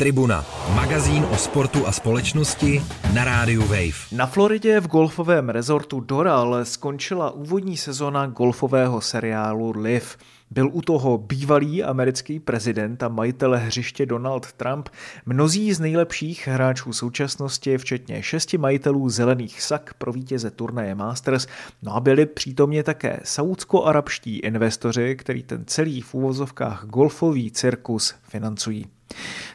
Tribuna, magazín o sportu a společnosti na rádiu Wave. Na Floridě v golfovém rezortu Doral skončila úvodní sezona golfového seriálu Live. Byl u toho bývalý americký prezident a majitel hřiště Donald Trump, mnozí z nejlepších hráčů současnosti, včetně šesti majitelů zelených sak pro vítěze turnaje Masters, no a byli přítomně také saudsko-arabští investoři, který ten celý v úvozovkách golfový cirkus financují.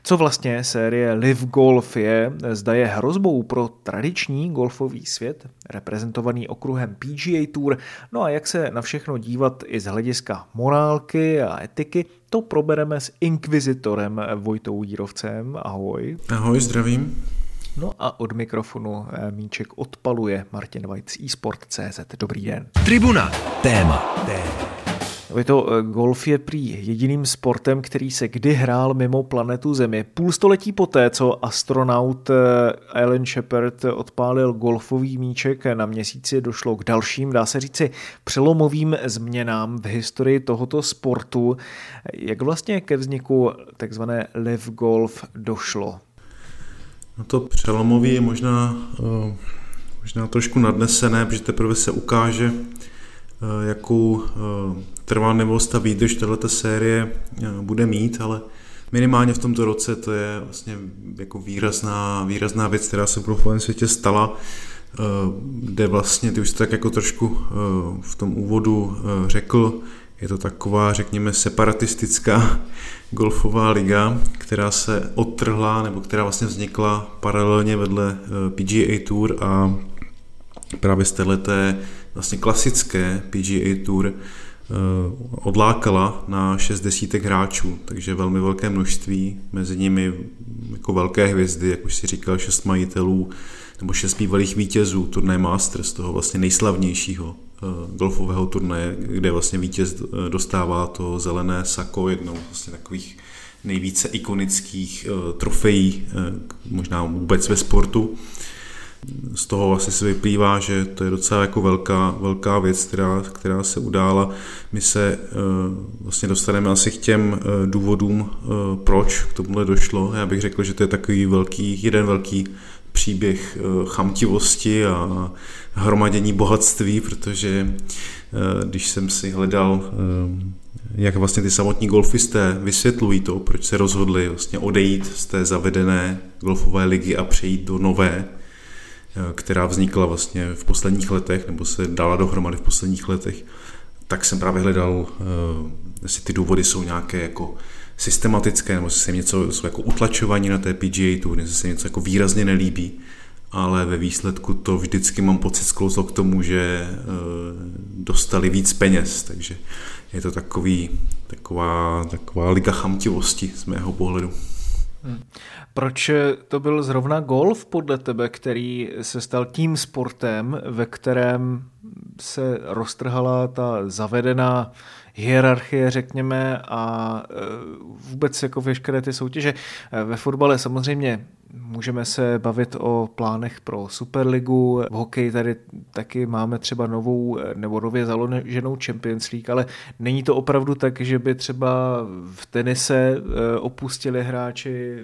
Co vlastně série Live Golf je, zda je hrozbou pro tradiční golfový svět, reprezentovaný okruhem PGA Tour, no a jak se na všechno dívat i z hlediska morálky a etiky, to probereme s inkvizitorem Vojtou Jírovcem. Ahoj. Ahoj, zdravím. No a od mikrofonu eh, Míček odpaluje Martin Vajc, eSport.cz. Dobrý den. Tribuna. Téma. Téma. Je to eh, golf je prý jediným sportem, který se kdy hrál mimo planetu Zemi. Půl století poté, co astronaut eh, Alan Shepard odpálil golfový míček na měsíci, došlo k dalším, dá se říci, přelomovým změnám v historii tohoto sportu. Jak vlastně ke vzniku takzvané live golf došlo? No to přelomový je možná, eh, možná trošku nadnesené, protože teprve se ukáže, jakou trvanlivost a výdrž tato série eh, bude mít, ale minimálně v tomto roce to je vlastně jako výrazná, výrazná věc, která se v golfovém světě stala, eh, kde vlastně, ty už jsi tak jako trošku eh, v tom úvodu řekl, je to taková, řekněme, separatistická golfová liga, která se odtrhla, nebo která vlastně vznikla paralelně vedle PGA Tour a právě z této vlastně klasické PGA Tour odlákala na šest desítek hráčů, takže velmi velké množství, mezi nimi jako velké hvězdy, jak už si říkal, šest majitelů nebo šest bývalých vítězů turnaje Masters, toho vlastně nejslavnějšího eh, golfového turnaje, kde vlastně vítěz eh, dostává to zelené sako, jednou vlastně takových nejvíce ikonických trofejí, možná vůbec ve sportu z toho asi se vyplývá, že to je docela jako velká, velká věc, která, která se udála. My se uh, vlastně dostaneme asi k těm uh, důvodům, uh, proč k tomuhle došlo. Já bych řekl, že to je takový velký, jeden velký příběh chamtivosti a hromadění bohatství, protože když jsem si hledal, jak vlastně ty samotní golfisté vysvětlují to, proč se rozhodli vlastně odejít z té zavedené golfové ligy a přejít do nové, Eh, která vznikla vlastně v posledních letech, nebo se dala dohromady v posledních letech, tak jsem právě hledal, eh, jestli ty důvody jsou nějaké jako systematické, nebo se něco jsou jako utlačování na té PGA Tour, jestli se něco jako výrazně nelíbí, ale ve výsledku to vždycky mám pocit sklouzlo k tomu, že eh, dostali víc peněz, takže je to takový, taková, taková liga chamtivosti z mého pohledu. Hmm. Proč to byl zrovna golf podle tebe, který se stal tím sportem, ve kterém se roztrhala ta zavedená hierarchie, řekněme, a e, vůbec jako veškeré ty soutěže. E, ve fotbale samozřejmě Můžeme se bavit o plánech pro Superligu. V hokeji tady taky máme třeba novou nebo nově založenou Champions League, ale není to opravdu tak, že by třeba v tenise opustili hráči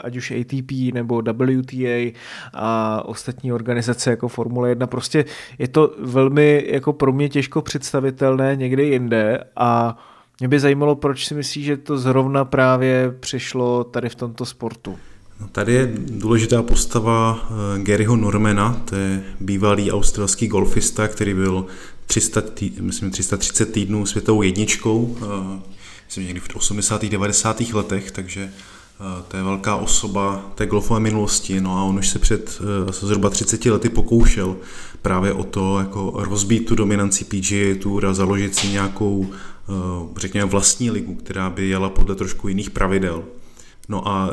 ať už ATP nebo WTA a ostatní organizace jako Formule 1. Prostě je to velmi jako pro mě těžko představitelné někde jinde a mě by zajímalo, proč si myslíš, že to zrovna právě přišlo tady v tomto sportu. No, tady je důležitá postava eh, Garyho Normana, to je bývalý australský golfista, který byl 300 tý, myslím, 330 týdnů světovou jedničkou, eh, myslím, někdy v 80. 90. letech, takže to je velká osoba té golfové minulosti, no a on už se před zhruba 30 lety pokoušel právě o to, jako rozbít tu dominanci PGA Tour a založit si nějakou, řekněme, vlastní ligu, která by jela podle trošku jiných pravidel. No a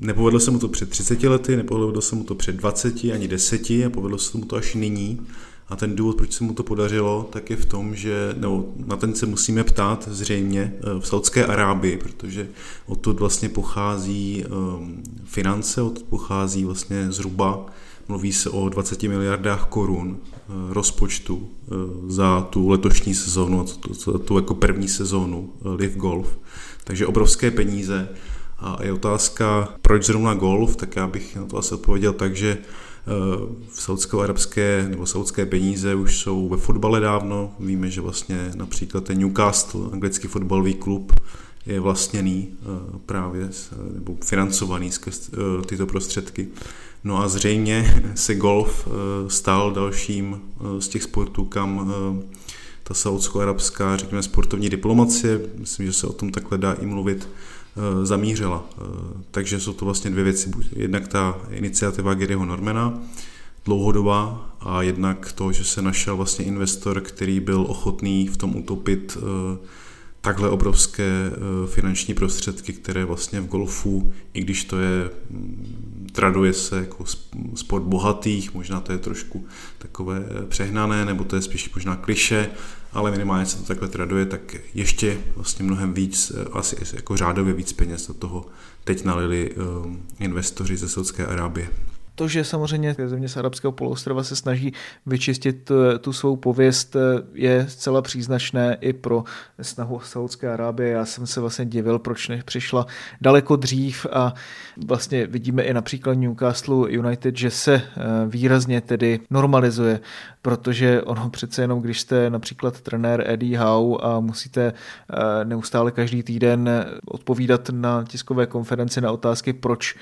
nepovedlo se mu to před 30 lety, nepovedlo se mu to před 20, ani 10 a povedlo se mu to až nyní. A ten důvod, proč se mu to podařilo, tak je v tom, že nebo na ten se musíme ptát zřejmě e, v Saudské Arábii, protože odtud vlastně pochází um, finance, odtud pochází vlastně zhruba, mluví se o 20 miliardách korun uh, rozpočtu uh, za tu letošní sezónu, tu, tu, jako první sezónu Live Golf. Takže obrovské peníze A je otázka, proč zrovna golf, tak já bych na to asi odpověděl tak, že v saudsko-arabské nebo saudské peníze už jsou ve fotbale dávno. Víme, že vlastně například ten Newcastle, anglický fotbalový klub, je vlastněný právě nebo financovaný skrz tyto prostředky. No a zřejmě se golf stal dalším z těch sportů, kam ta saudsko-arabská, řekněme, sportovní diplomacie, myslím, že se o tom takhle dá i mluvit, eh, zamířila. Eh, takže jsou to vlastně dvě věci. Jednak ta iniciativa Garyho Normana, dlouhodobá, a jednak to, že se našel vlastně investor, který byl ochotný v tom utopit eh, takhle obrovské finanční prostředky, které vlastně v golfu, i když to je, mm, traduje se jako sport bohatých, možná to je trošku takové přehnané, nebo to je spíš možná kliše, ale minimálně se to takhle traduje, tak ještě vlastně mnohem víc, eh, asi jako řádově víc peněz do toho teď nalili um, investoři ze Saudské Arábie to, že samozřejmě země z arabského poloostrova se snaží vyčistit eh, tu svou pověst, eh, je zcela příznačné i pro snahu Saudské Arábie. Já jsem se vlastně divil, proč nepřišla daleko dřív a vlastně vidíme i například Newcastle United, že se eh, výrazně tedy normalizuje, protože ono přece jenom, když jste například trenér Eddie Howe a musíte neustále každý týden odpovídat na tiskové konferenci na otázky, proč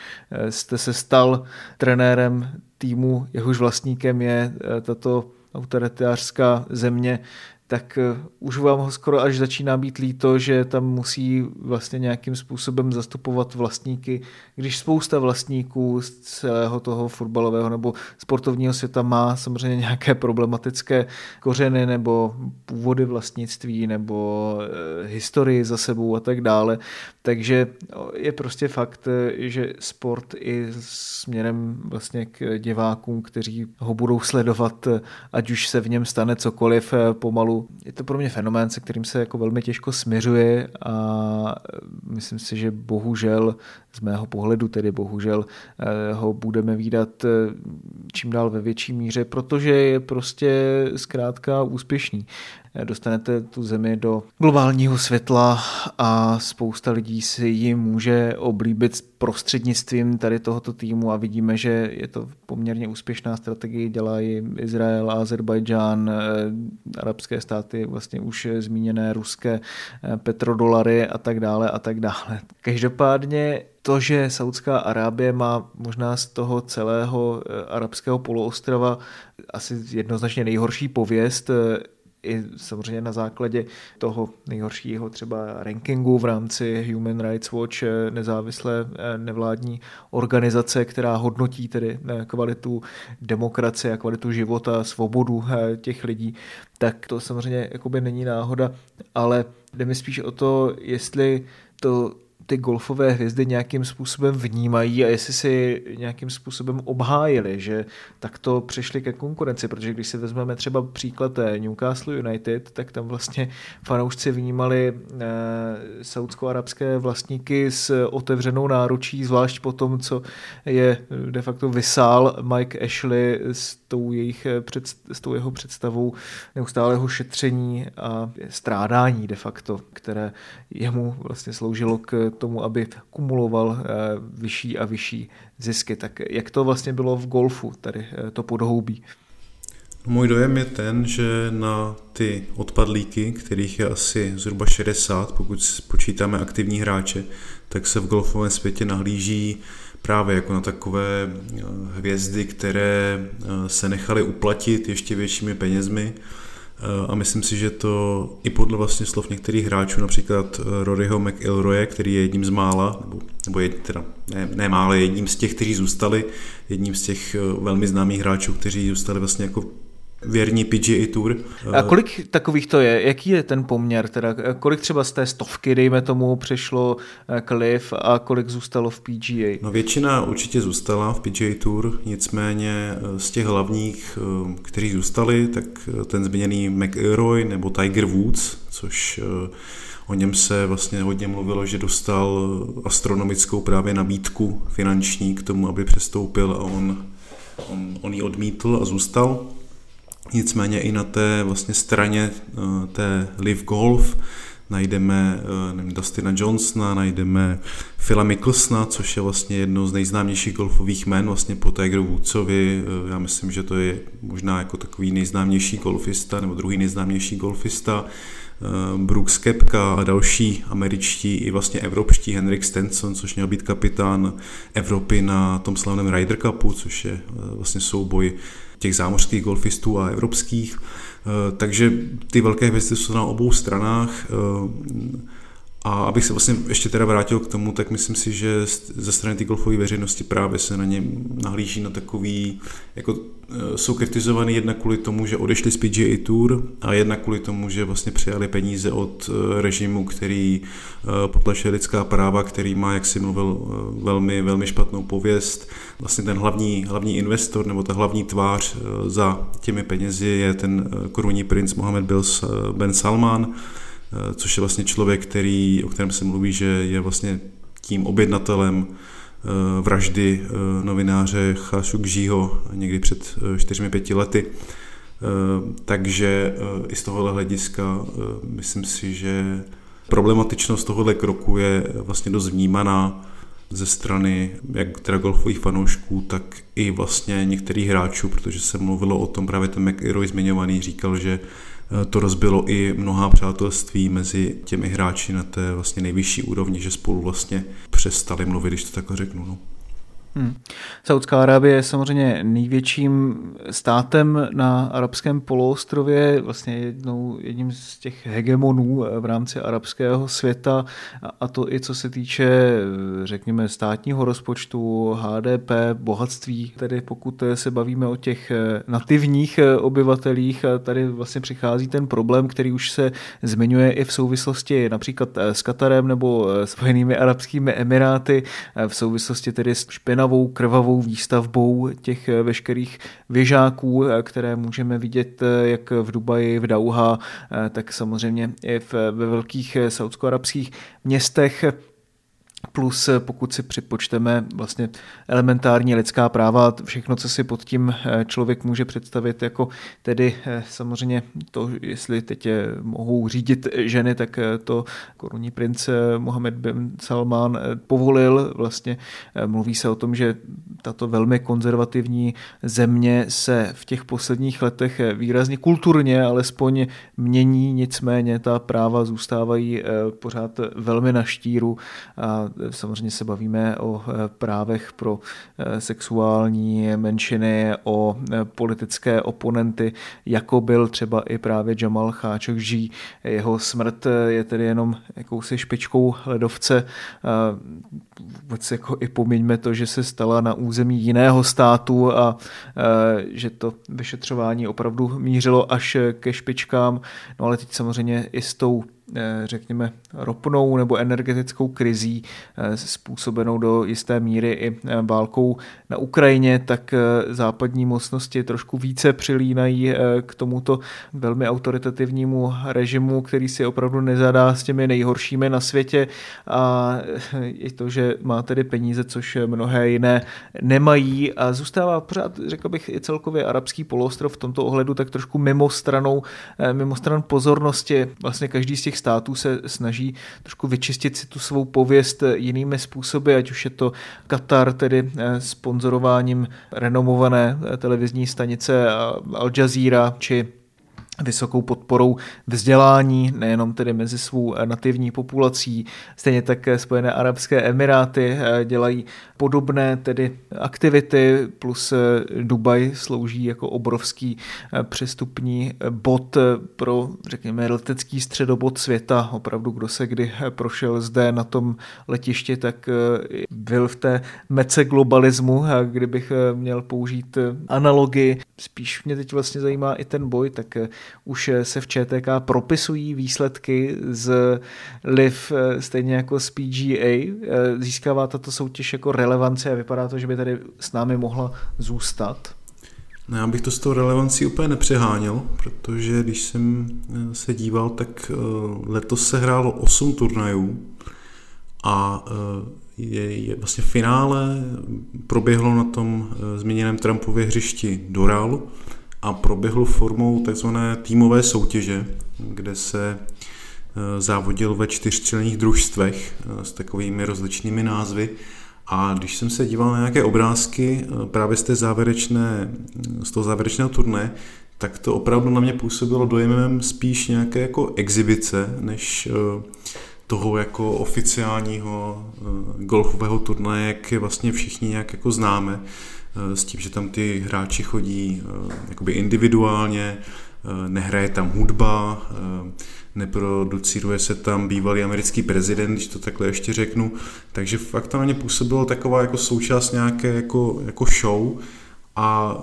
jste se stal trenér trenérem týmu, jehož vlastníkem je eh, tato autoritářská země, tak eh, už vám ho skoro až začíná být líto, že tam musí vlastně nějakým způsobem zastupovat vlastníky, když spousta vlastníků z celého toho fotbalového nebo sportovního světa má samozřejmě nějaké problematické kořeny nebo původy vlastnictví nebo eh, historii za sebou a tak dále. Takže je prostě fakt, eh, že sport i směrem vlastně k divákům, kteří ho budou sledovat, ať už se v něm stane cokoliv pomalu je to pro mě fenomén, se kterým se jako velmi těžko směřuje a myslím si, že bohužel, z mého pohledu tedy bohužel, eh, ho budeme výdat eh, čím dál ve větší míře, protože je prostě zkrátka úspěšný dostanete tu zemi do globálního světla a spousta lidí si ji může oblíbit prostřednictvím tady tohoto týmu a vidíme, že je to poměrně úspěšná strategie, dělají Izrael, Azerbajdžán, eh, arabské státy, vlastně už zmíněné ruské eh, petrodolary a tak dále a tak dále. Každopádně to, že Saudská Arábie má možná z toho celého eh, arabského poloostrova asi jednoznačně nejhorší pověst, i samozřejmě na základě toho nejhoršího třeba rankingu v rámci Human Rights Watch, eh, nezávislé eh, nevládní organizace, která hodnotí tedy eh, kvalitu demokracie a kvalitu života, svobodu těch lidí, tak to samozřejmě jakoby není náhoda, ale jde mi spíš o to, jestli to ty golfové hvězdy nějakým způsobem vnímají a jestli si nějakým způsobem obhájili, že takto přišli ke konkurenci, protože když si vezmeme třeba příklad Newcastle United, tak tam vlastně fanoušci vnímali eh, saudsko-arabské vlastníky s otevřenou náručí, zvlášť po tom, co je de facto vysál Mike Ashley s tou, jejich před, s tou jeho představou neustálého šetření a strádání de facto, které jemu vlastně sloužilo k tomu, aby kumuloval eh, vyšší a vyšší zisky. Tak jak to vlastně bylo v golfu, tady eh, to podhoubí? Můj dojem je ten, že na ty odpadlíky, kterých je asi zhruba 60, pokud počítáme aktivní hráče, tak se v golfovém světě nahlíží právě jako na takové eh, hvězdy, které se nechaly uplatit ještě většími penězmi a myslím si, že to i podle vlastně slov některých hráčů, například eh, Roryho McIlroye, který je jedním z mála, nebo, nebo je, teda ne, ne málo, jedním z těch, kteří zůstali, jedním z těch eh, velmi známých hráčů, kteří zůstali vlastně jako věrní PGA Tour. A kolik takových to je? Jaký je ten poměr? Teda, kolik třeba z té stovky, dejme tomu, přešlo eh, k LIV a kolik zůstalo v PGA? No většina určitě zůstala v PGA Tour, nicméně eh, z těch hlavních, eh, kteří zůstali, tak ten zmíněný McIlroy nebo Tiger Woods, což O něm se vlastně hodně mluvilo, že dostal astronomickou právě nabídku finanční k tomu, aby přestoupil a on, on, on ji odmítl a zůstal. Nicméně i na té vlastně straně eh, té Live Golf najdeme nevím, Dustina Johnsona, najdeme Phila Mickelsona, což je vlastně jedno z nejznámějších golfových men, vlastně po Tigeru Woodsovi. Já myslím, že to je možná jako takový nejznámější golfista, nebo druhý nejznámější golfista. Brooks Kepka a další američtí i vlastně evropští Henrik Stenson, což měl být kapitán Evropy na tom slavném Ryder Cupu, což je vlastně souboj těch zámořských golfistů a evropských. Takže ty velké hvězdy jsou na obou stranách a abych se vlastně ještě teda vrátil k tomu, tak myslím si, že ze strany té golfové veřejnosti právě se na ně nahlíží na takový, jako e, jsou kritizovaný jednak kvůli tomu, že odešli z PGA Tour a jednak kvůli tomu, že vlastně přijali peníze od e, režimu, který e, potlačuje lidská práva, který má, jak si mluvil, velmi, velmi špatnou pověst. Vlastně ten hlavní, hlavní investor nebo ta hlavní tvář za těmi penězi je ten korunní princ Mohammed Ben Salman, Eh, což je vlastně člověk, který, o kterém se mluví, že je vlastně tím objednatelem eh, vraždy eh, novináře Khashoggiho někdy před 4-5 lety. Takže i z tohohle hlediska myslím si, že problematičnost tohohle kroku je vlastně dost vnímaná ze strany jak teda golfových fanoušků, tak i vlastně některých hráčů, protože se mluvilo o tom, právě ten McIroy zmiňovaný říkal, že Eh, to rozbilo i mnoha přátelství mezi těmi hráči na té vlastně nejvyšší úrovni, že spolu vlastně přestali mluvit, když to takhle řeknu. No. Hmm. Saudská Arábie je samozřejmě největším státem na arabském poloostrově, vlastně jednou, jedním z těch hegemonů v rámci arabského světa a to i co se týče, řekněme, státního rozpočtu, HDP, bohatství, tedy pokud se bavíme o těch nativních obyvatelích, tady vlastně přichází ten problém, který už se zmiňuje i v souvislosti například s Katarem nebo Spojenými arabskými emiráty, v souvislosti tedy s špinavou špinavou, krvavou výstavbou těch eh, veškerých věžáků, eh, které můžeme vidět eh, jak v Dubaji, v Dauha, tak samozřejmě i ve velkých saudsko-arabských městech plus pokud si připočteme vlastně elementární lidská práva, všechno, co si pod tím eh, člověk může představit, jako tedy eh, samozřejmě to, jestli teď mohou řídit ženy, tak eh, to korunní princ Mohamed bin Salman povolil. Vlastně mluví se o tom, že tato velmi konzervativní země se v těch posledních letech výrazně kulturně alespoň mění, nicméně ta práva zůstávají pořád velmi na štíru samozřejmě se bavíme o eh, právech pro eh, sexuální menšiny, o eh, politické oponenty, jako byl třeba i právě Jamal Khashoggi. Jeho smrt je tedy jenom jakousi špičkou ledovce. Vůbec jako i pomiňme to, že se stala na území jiného státu a že to vyšetřování opravdu mířilo až ke špičkám. No ale teď samozřejmě i s tou řekněme, ropnou nebo energetickou krizí eh, způsobenou do jisté míry i eh, válkou na Ukrajině, tak západní mocnosti trošku více přilínají k tomuto velmi autoritativnímu režimu, který si opravdu nezadá s těmi nejhoršími na světě a i to, že má tedy peníze, což mnohé jiné nemají a zůstává pořád, řekl bych, i celkově arabský poloostrov v tomto ohledu tak trošku mimo stranou, mimo stran pozornosti. Vlastně každý z těch států se snaží trošku vyčistit si tu svou pověst jinými způsoby, ať už je to Katar, tedy eh, sponzorováním renomované eh, televizní stanice Al Jazeera, či vysokou podporou vzdělání, nejenom tedy mezi svou nativní populací. Stejně tak Spojené arabské emiráty eh, dělají podobné tedy aktivity, plus eh, Dubaj slouží jako obrovský eh, přestupní bod pro, řekněme, letecký středobod světa. Opravdu, kdo se kdy prošel zde na tom letišti, tak byl v té mece globalismu, kdybych měl použít analogii. Spíš mě teď vlastně zajímá i ten boj, tak už se v ČTK propisují výsledky z LIV stejně jako z PGA. Získává tato soutěž jako relevanci a vypadá to, že by tady s námi mohla zůstat. No, já bych to s tou relevancí úplně nepřeháněl, protože když jsem eh, se díval, tak eh, letos se hrálo 8 turnajů a eh, je, je vlastně finále proběhlo na tom zmíněném Trumpově hřišti Doral a proběhlo formou takzvané týmové soutěže, kde se závodil ve čtyřčlenných družstvech s takovými rozličnými názvy. A když jsem se díval na nějaké obrázky právě z, té závěrečné, z toho závěrečného turné, tak to opravdu na mě působilo dojemem spíš nějaké jako exibice, než toho jako oficiálního golfového turnaje, jak je vlastně všichni nějak jako známe. Eh, s tím, že tam ty hráči chodí eh, jakoby individuálně, eh, nehraje tam hudba, neproducíruje se tam bývalý americký prezident, když to takhle ještě řeknu, takže fakt to na ně působilo taková jako součást nějaké jako, jako show a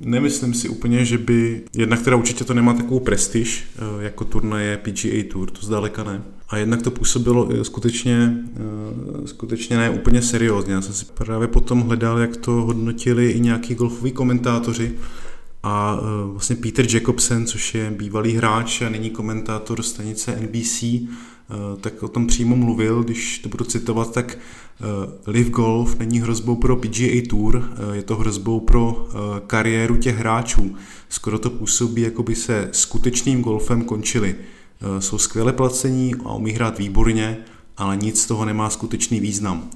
nemyslím si úplně, že by, jednak teda určitě to nemá takovou prestiž jako turnaje PGA Tour, to zdaleka ne. A jednak to působilo skutečně, eh, skutečně ne úplně seriózně. Já jsem si právě potom hledal, jak to hodnotili i nějaký golfoví komentátoři. A eh, vlastně Peter Jacobsen, což je bývalý hráč a nyní komentátor stanice NBC, eh, tak o tom přímo mluvil, když to budu citovat, tak Live Golf není hrozbou pro PGA Tour, je to hrozbou pro kariéru těch hráčů. Skoro to působí, jako by se skutečným golfem končili. Jsou skvěle placení a umí hrát výborně, ale nic z toho nemá skutečný význam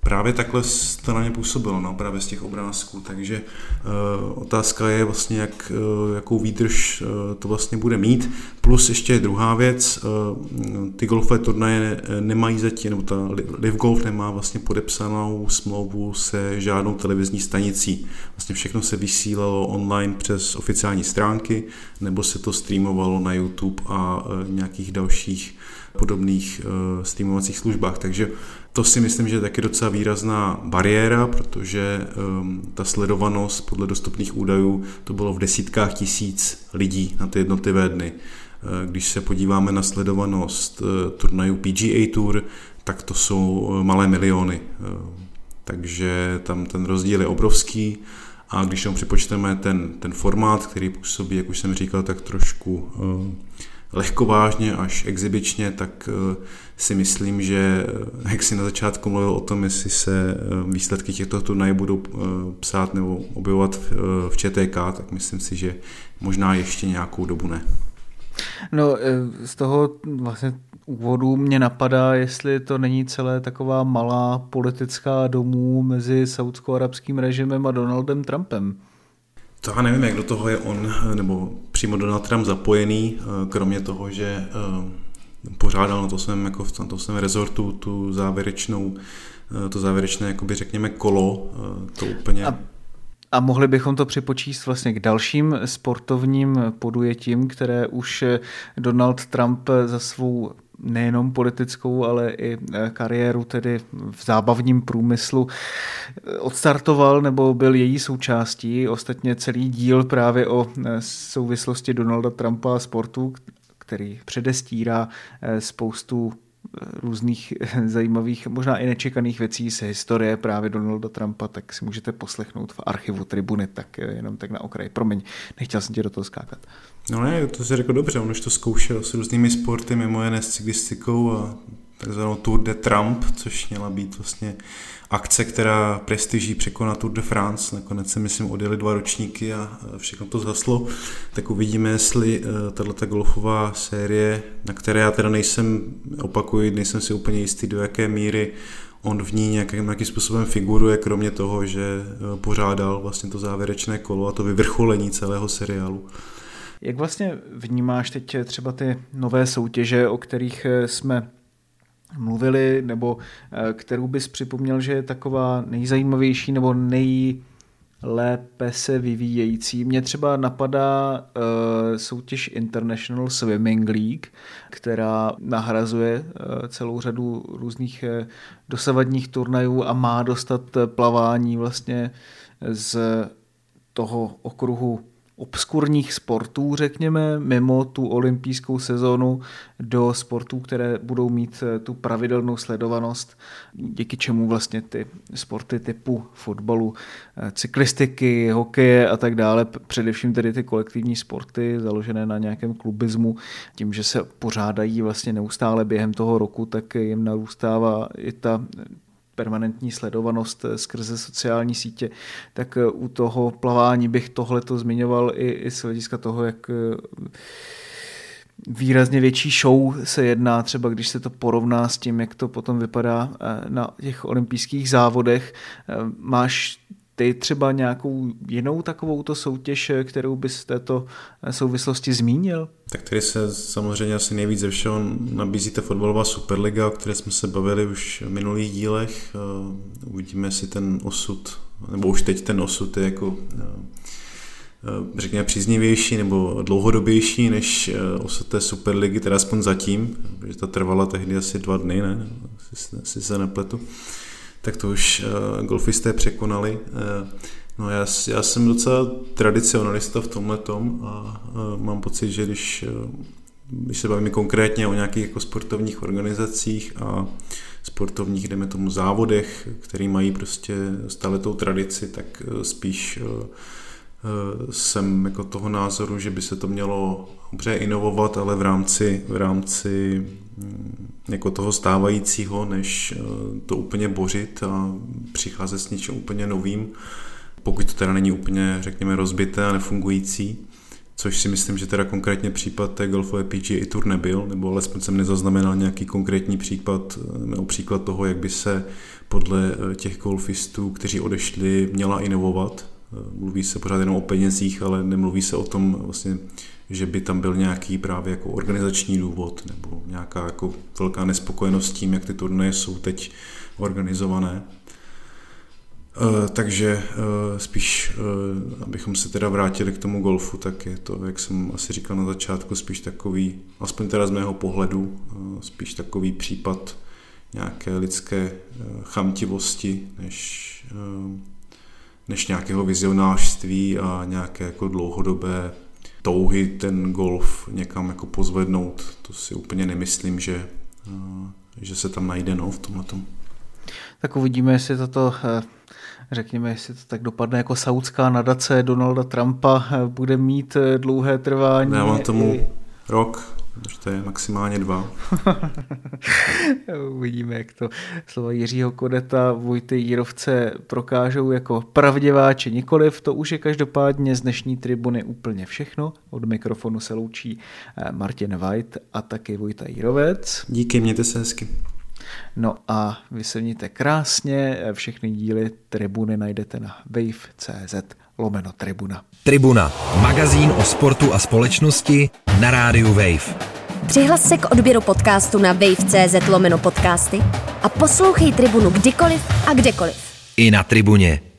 právě takhle to na ně působilo, no, právě z těch obrázků, takže uh, otázka je vlastně, jak, uh, jakou výdrž uh, to vlastně bude mít, plus ještě druhá věc, uh, ty golfové turnaje nemají zatím, nebo ta Live Golf nemá vlastně podepsanou smlouvu se žádnou televizní stanicí, vlastně všechno se vysílalo online přes oficiální stránky, nebo se to streamovalo na YouTube a uh, nějakých dalších podobných uh, streamovacích službách, takže to si myslím, že je taky docela výrazná bariéra, protože um, ta sledovanost podle dostupných údajů to bylo v desítkách tisíc lidí na ty jednotlivé dny. Uh, když se podíváme na sledovanost uh, turnajů PGA Tour, tak to jsou uh, malé miliony. Takže tam ten rozdíl je obrovský a když tam připočteme ten, ten formát, který působí, jak už jsem říkal, tak trošku lehkovážně až exibičně, tak eh, si myslím, že eh, jak si na začátku mluvil o tom, jestli se eh, výsledky těchto turnajů budou psát nebo objevovat v ČTK, tak myslím si, že možná ještě nějakou dobu ne. No, z toho vlastně úvodu mě napadá, jestli to není celé taková malá politická domů mezi saudsko-arabským režimem a Donaldem Trumpem. To já nevím, jak do toho je on, nebo přímo Donald Trump zapojený, eh, kromě toho, že eh, pořádal na to svém, jako v tom svém rezortu tu závěrečnou, eh, to závěrečné, jakoby řekněme, kolo, to úplně... A, a mohli bychom to připočíst vlastně k dalším sportovním podujetím, které už Donald Trump za svou nejenom politickou, ale i eh, kariéru tedy v zábavním průmyslu eh, odstartoval nebo byl její součástí. Ostatně celý díl právě o eh, souvislosti Donalda Trumpa a sportu, který předestírá spoustu různých zajímavých, možná i nečekaných věcí z historie právě Donalda Trumpa, tak si můžete poslechnout v archivu Tribuny, tak jenom tak na okraj. Promiň, nechtěl jsem tě do toho skákat. No ne, to si řekl dobře, on už to zkoušel s různými sporty, mimo jiné s cyklistikou a takzvanou Tour de Trump, což měla být vlastně akce, která prestiží překonat Tour de France. Nakonec se, myslím, odjeli dva ročníky a všechno to zhaslo. Tak uvidíme, jestli eh, tato golfová série, na které já teda nejsem, opakuji, nejsem si úplně jistý, do jaké míry on v ní nějakým, nějakým způsobem figuruje, kromě toho, že eh, pořádal vlastně to závěrečné kolo a to vyvrcholení celého seriálu. Jak vlastně vnímáš teď třeba ty nové soutěže, o kterých eh, jsme mluvili, nebo eh, kterou bys připomněl, že je taková nejzajímavější nebo nej lépe se vyvíjející. Mně třeba napadá uh, soutěž International Swimming League, která nahrazuje uh, celou řadu různých uh, dosavadních turnajů a má dostat plavání vlastně z toho okruhu obskurních sportů, řekněme, mimo tu olympijskou sezonu do sportů, které budou mít eh, tu pravidelnou sledovanost, díky čemu vlastně ty sporty typu fotbalu, eh, cyklistiky, hokeje a tak dále, především tedy ty kolektivní sporty založené na nějakém klubismu, tím, že se pořádají vlastně neustále během toho roku, tak jim narůstává i ta permanentní sledovanost eh, skrze sociální sítě, tak eh, u toho plavání bych tohle to zmiňoval i, i z hlediska toho, jak eh, výrazně větší show se jedná, třeba když se to porovná s tím, jak to potom vypadá na těch olympijských závodech. Máš ty třeba nějakou jinou takovouto soutěž, kterou bys této souvislosti zmínil? Tak tady se samozřejmě asi nejvíc ze všeho nabízí ta fotbalová superliga, o které jsme se bavili už v minulých dílech. Uvidíme, si ten osud, nebo už teď ten osud je jako řekněme příznivější nebo dlouhodobější než osud té Superligy, teda aspoň zatím, protože ta trvala tehdy asi dva dny, ne? Asi, asi se nepletu tak to už uh, golfisté překonali. Uh, no já, já jsem docela tradicionalista v tomhle tom a uh, mám pocit, že když, uh, když se bavíme konkrétně o nějakých jako sportovních organizacích a sportovních, jdeme tomu, závodech, který mají prostě stále tou tradici, tak uh, spíš uh, jsem jako toho názoru, že by se to mělo dobře inovovat, ale v rámci, v rámci mm, jako toho stávajícího, než eh, to úplně bořit a přicházet s něčím úplně novým, pokud to teda není úplně, řekněme, rozbité a nefungující, což si myslím, že teda konkrétně případ té golfové PGA Tour nebyl, nebo alespoň jsem nezaznamenal nějaký konkrétní případ, eh, nebo příklad toho, jak by se podle eh, těch golfistů, kteří odešli, měla inovovat. Mluví se pořád jenom o penězích, ale nemluví se o tom vlastně, že by tam byl nějaký právě jako organizační důvod nebo nějaká jako velká nespokojenost s tím, jak ty turnaje jsou teď organizované. Uh, takže uh, spíš, uh, abychom se teda vrátili k tomu golfu, tak je to, jak jsem asi říkal na začátku, spíš takový, aspoň teda z mého pohledu, spíš takový případ nějaké lidské chamtivosti, než, než nějakého vizionářství a nějaké jako dlouhodobé touhy ten golf někam jako pozvednout, to si úplně nemyslím, že, eh, že se tam najde no, v tomhle. Tak uvidíme, jestli toto eh, řekněme, jestli to tak dopadne jako saudská nadace Donalda Trumpa eh, bude mít dlouhé trvání. Já mám tomu i... rok, to je maximálně dva. Uvidíme, jak to slova Jiřího Kodeta, Vojty Jírovce prokážou jako pravdivá či nikoliv. To už je každopádně z dnešní tribuny úplně všechno. Od mikrofonu se loučí eh, Martin White a taky Vojta Jírovec. Díky, mějte se hezky. No a vy se mějte krásně. Všechny díly tribuny najdete na wave.cz lomeno Tribuna. Tribuna, magazín o sportu a společnosti na rádiu Wave. Přihlas se k odběru podcastu na wave.cz lomeno podcasty a poslouchej Tribunu kdykoliv a kdekoliv. I na Tribuně.